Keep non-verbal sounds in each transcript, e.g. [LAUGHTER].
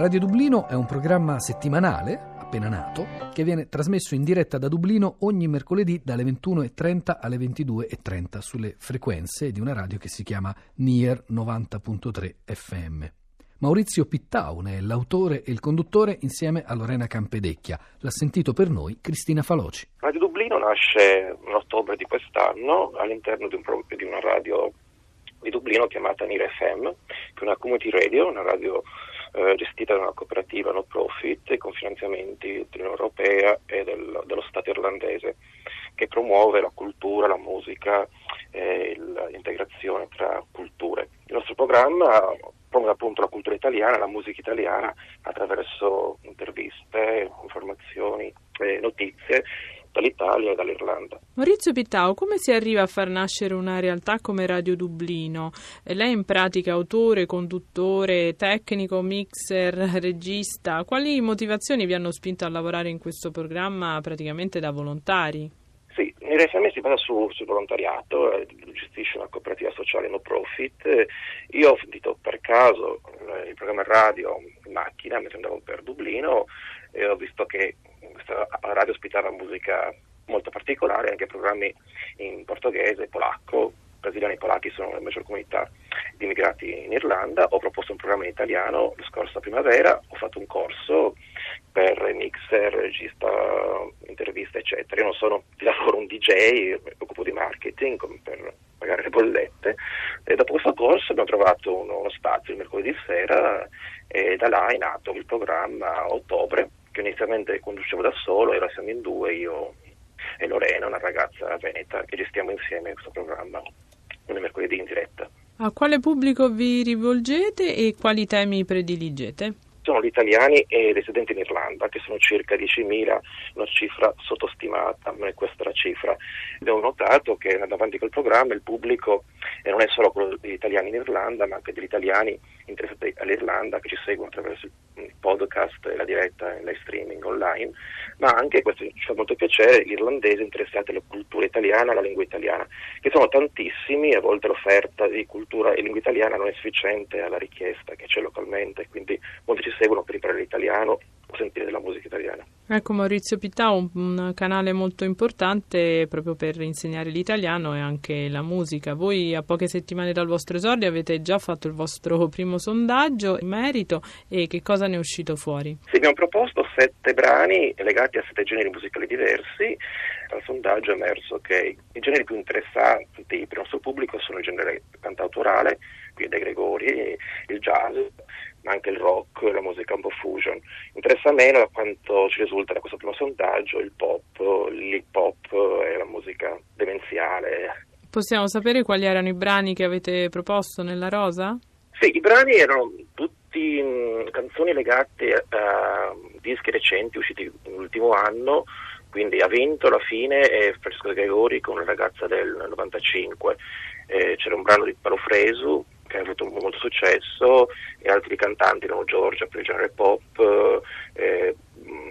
Radio Dublino è un programma settimanale, appena nato, che viene trasmesso in diretta da Dublino ogni mercoledì dalle 21.30 alle 22.30 sulle frequenze di una radio che si chiama NIR 90.3 FM. Maurizio Pittau ne è l'autore e il conduttore insieme a Lorena Campedecchia. L'ha sentito per noi Cristina Faloci. Radio Dublino nasce in ottobre di quest'anno all'interno di, un, di una radio di Dublino chiamata NIR FM, che è una community radio, una radio eh, gestita da una cooperativa no profit con finanziamenti dell'Unione Europea e del, dello Stato irlandese che promuove la cultura, la musica e l'integrazione tra culture. Il nostro programma promuove appunto la cultura italiana, la musica italiana attraverso interviste, informazioni e notizie dall'Italia e dall'Irlanda. Maurizio Pittao, come si arriva a far nascere una realtà come Radio Dublino? Lei in pratica autore, conduttore, tecnico, mixer, [LAUGHS] regista. Quali motivazioni vi hanno spinto a lavorare in questo programma praticamente da volontari? Sì, in RFM si basa su, sul volontariato, eh, gestisce una cooperativa sociale no profit. Io ho sentito per caso il programma radio in macchina mentre andavo per Dublino e ho visto che questa radio ospitava musica molto particolare, anche programmi in portoghese, polacco, brasiliani e polacchi sono le maggiori comunità di immigrati in Irlanda, ho proposto un programma in italiano la scorsa primavera, ho fatto un corso per mixer, regista, interviste eccetera. Io non sono di lavoro un DJ, mi occupo di marketing per pagare le bollette e dopo questo corso abbiamo trovato uno spazio il mercoledì sera e da là è nato il programma a ottobre che inizialmente conducevo da solo, ora siamo in due, io e Lorena, una ragazza veneta, che gestiamo insieme questo programma ogni mercoledì in diretta. A quale pubblico vi rivolgete e quali temi prediligete? Sono gli italiani e i residenti in Irlanda, che sono circa 10.000, una cifra sottostimata, non è questa la cifra. Abbiamo notato che andando avanti col programma il pubblico e non è solo quello degli italiani in Irlanda, ma anche degli italiani interessati all'Irlanda che ci seguono attraverso il podcast e la diretta in live streaming online, ma anche, questo ci fa molto piacere, gli irlandesi interessati alla cultura italiana, alla lingua italiana, che sono tantissimi, a volte l'offerta di cultura e lingua italiana non è sufficiente alla richiesta che c'è localmente, quindi molti ci seguono per imparare l'italiano o sentire della musica italiana. Ecco Maurizio Pittà, un, un, canale molto importante proprio per insegnare l'italiano e anche la musica. Voi a poche settimane dal vostro esordio avete già fatto il vostro [LAUGHS] primo sondaggio in merito e che cosa ne è uscito fuori? Sì, abbiamo proposto sette brani legati a sette generi musicali diversi. Dal sondaggio è emerso che i generi più interessanti per il nostro pubblico sono il genere cantautorale, quindi dai Gregori, il jazz, ma anche il rock, la musica un po' fusion. Interessa meno, da quanto ci risulta da questo primo sondaggio, il pop, l'hip hop e la musica demenziale. Possiamo sapere quali erano i brani che avete proposto nella Rosa? Sì, i brani erano tutti mm, canzoni legate a dischi recenti usciti nell'ultimo anno, quindi ha vinto alla fine è Francesco Gregori con una ragazza del 95. Eh, c'era un brano di Paolo Fresu che ha avuto molto successo e altri cantanti erano Giorgia per il genere pop, eh,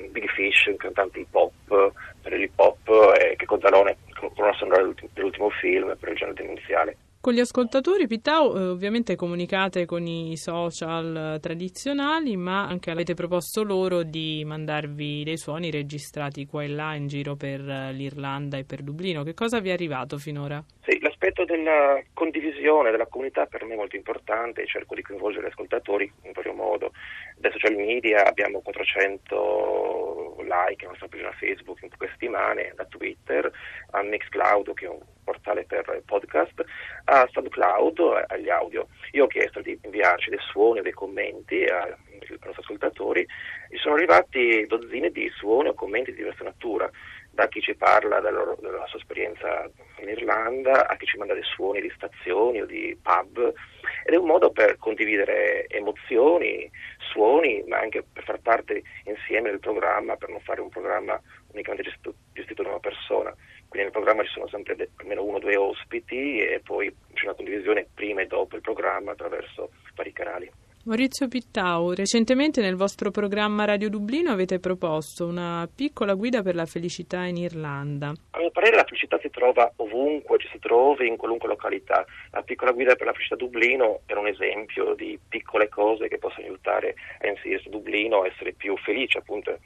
Big Fish, un cantante hip hop per l'hip hop e che Cozzalone con una sonora dell'ultimo film per il genere demenziale. Con gli ascoltatori Pittau eh, ovviamente comunicate con i social tradizionali, ma anche avete proposto loro di mandarvi dei suoni registrati qua e là in giro per eh, l'Irlanda e per Dublino. Che cosa vi è arrivato finora? Sì, l'aspetto della condivisione della comunità per me è molto importante, cerco di coinvolgere gli ascoltatori in vario modo. Dai social media abbiamo 400 like alla nostra pagina Facebook in poche settimane, da Twitter a Mixcloud che è un portale per podcast, a SoundCloud, agli audio. Io ho chiesto di inviarci dei suoni o dei commenti ai nostri ascoltatori, ci sono arrivati dozzine di suoni o commenti di diversa natura da chi ci parla della, loro, della, sua esperienza in Irlanda a chi ci manda dei suoni di stazioni o di pub ed è un modo per condividere emozioni, suoni, ma anche per far parte insieme del programma, per non fare un programma unicamente gestito, gestito da una persona. Quindi nel programma ci sono sempre almeno uno o due ospiti e poi c'è una condivisione prima e dopo il programma attraverso vari canali. Maurizio Pittau, recentemente nel vostro programma Radio Dublino avete proposto una piccola guida per la felicità in Irlanda. Abbiamo mio parere la felicità si trova ovunque, ci si trovi in qualunque località. La piccola guida per la felicità a Dublino era un esempio di piccole cose che possono aiutare a inserirsi a Dublino, a essere più felice appunto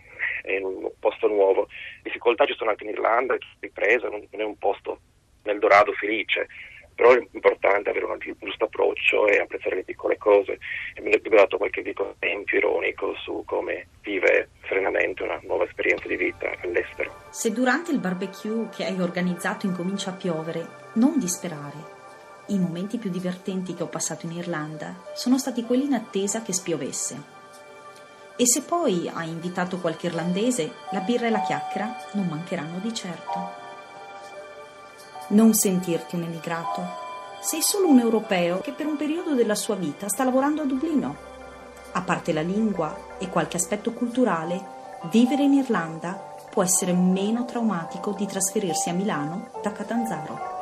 in un posto nuovo. Difficoltà ci sono anche in Irlanda, ripresa, non è un posto nel dorado felice però è importante avere un giusto approccio e apprezzare le piccole cose. E mi ho dato qualche piccolo esempio ironico su come vive serenamente una nuova esperienza di vita all'estero. Se durante il barbecue che hai organizzato incomincia a piovere, non disperare. I momenti più divertenti che ho passato in Irlanda sono stati quelli in attesa che spiovesse. E se poi hai invitato qualche irlandese, la birra e la chiacchiera non mancheranno di certo. Non sentirti un emigrato. Sei solo un europeo che per un periodo della sua vita sta lavorando a Dublino. A parte la lingua e qualche aspetto culturale, vivere in Irlanda può essere meno traumatico di trasferirsi a Milano da Catanzaro.